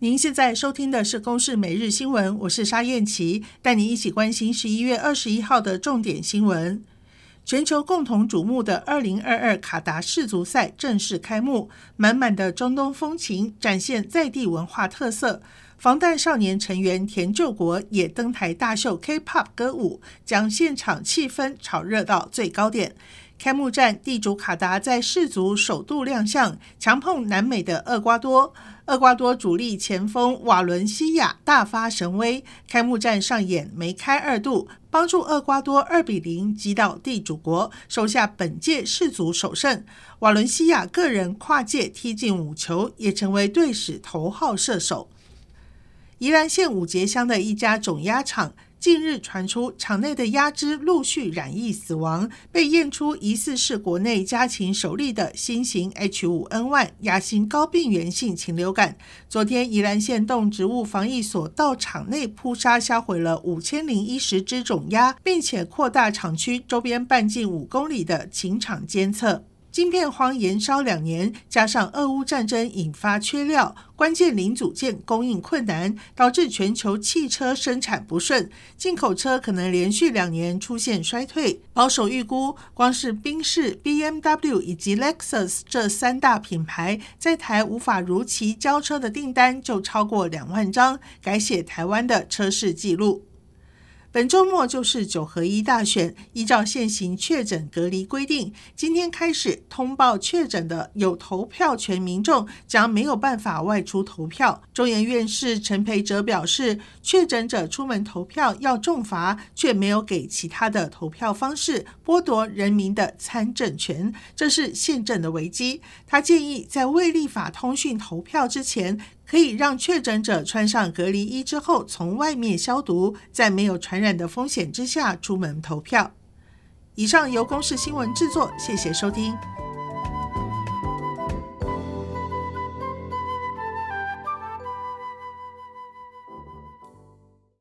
您现在收听的是《公视每日新闻》，我是沙燕琪，带你一起关心十一月二十一号的重点新闻。全球共同瞩目的二零二二卡达世足赛正式开幕，满满的中东风情展现在地文化特色。防弹少年成员田柾国也登台大秀 K-pop 歌舞，将现场气氛炒热到最高点。开幕战，地主卡达在世足首度亮相，强碰南美的厄瓜多。厄瓜多主力前锋瓦伦西亚大发神威，开幕战上演梅开二度，帮助厄瓜多二比零击倒地主国，收下本届世足首胜。瓦伦西亚个人跨界踢进五球，也成为队史头号射手。宜兰县五结乡的一家种鸭场。近日传出场内的鸭只陆续染疫死亡，被验出疑似是国内家禽首例的新型 H5N1 亚型高病原性禽流感。昨天，宜兰县动植物防疫所到场内扑杀销毁了五千零一十只种鸭，并且扩大场区周边半径五公里的禽场监测。晶片荒延烧两年，加上俄乌战争引发缺料，关键零组件供应困难，导致全球汽车生产不顺，进口车可能连续两年出现衰退。保守预估，光是宾士、BMW 以及 Lexus 这三大品牌在台无法如期交车的订单就超过两万张，改写台湾的车市纪录。本周末就是九合一大选，依照现行确诊隔离规定，今天开始通报确诊的有投票权民众将没有办法外出投票。中研院士陈培哲表示，确诊者出门投票要重罚，却没有给其他的投票方式，剥夺人民的参政权，这是宪政的危机。他建议在未立法通讯投票之前，可以让确诊者穿上隔离衣之后，从外面消毒，在没有传染的风险之下出门投票。以上由公视新闻制作，谢谢收听。